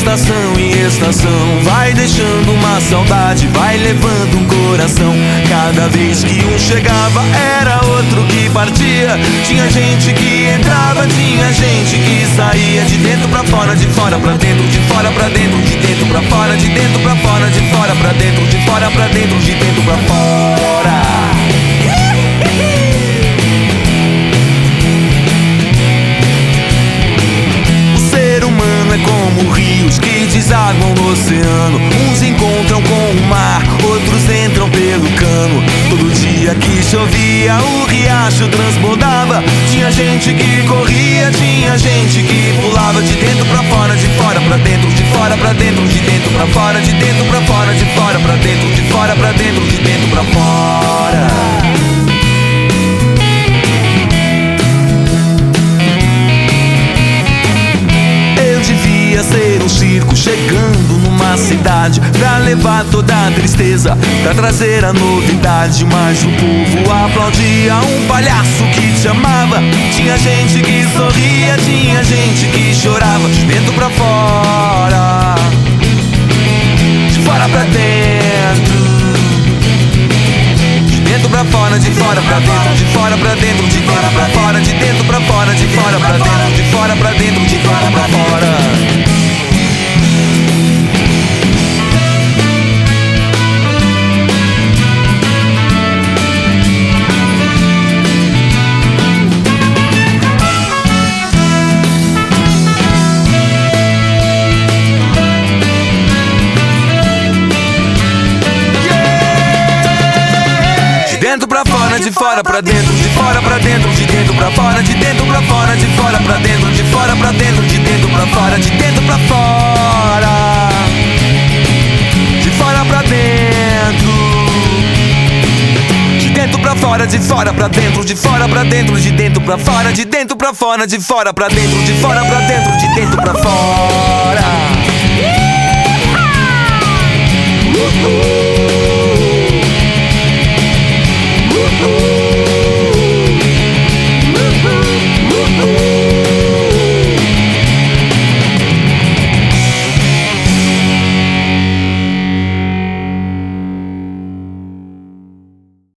estação em estação. Vai deixando uma saudade, vai levando um coração. Cada vez que um chegava era outro que partia. Tinha gente que entrava, tinha gente que saía. De dentro pra fora, de fora pra dentro, de fora pra dentro De dentro pra fora, de dentro pra fora, de fora pra dentro De fora pra dentro, de dentro pra fora desaguam no oceano. Uns encontram com o mar, outros entram pelo cano. Todo dia que chovia, o riacho transbordava. Tinha gente que corria, tinha gente que pulava de dentro pra fora, de fora pra dentro, de fora pra dentro, de dentro pra fora, de dentro pra fora, de fora pra dentro, de fora pra dentro, de dentro pra fora. Chegando numa cidade Pra levar toda a tristeza, pra trazer a novidade Mas o povo aplaudia um palhaço que te amava. Tinha gente que sorria, tinha gente que chorava De dentro pra fora De fora pra dentro. De dentro pra fora, de fora pra dentro De fora pra dentro, de dentro pra fora De dentro pra fora, de fora pra dentro De fora pra dentro, de fora pra fora dentro pra fora, de fora pra dentro, de fora pra dentro, de dentro pra fora, de dentro pra fora, de fora pra dentro, de fora pra dentro, de dentro pra fora, de dentro pra fora. De fora pra dentro. De dentro pra fora, de fora pra dentro, de fora pra dentro, de dentro pra fora, de dentro pra fora, de fora pra dentro, de fora pra dentro, de dentro pra fora.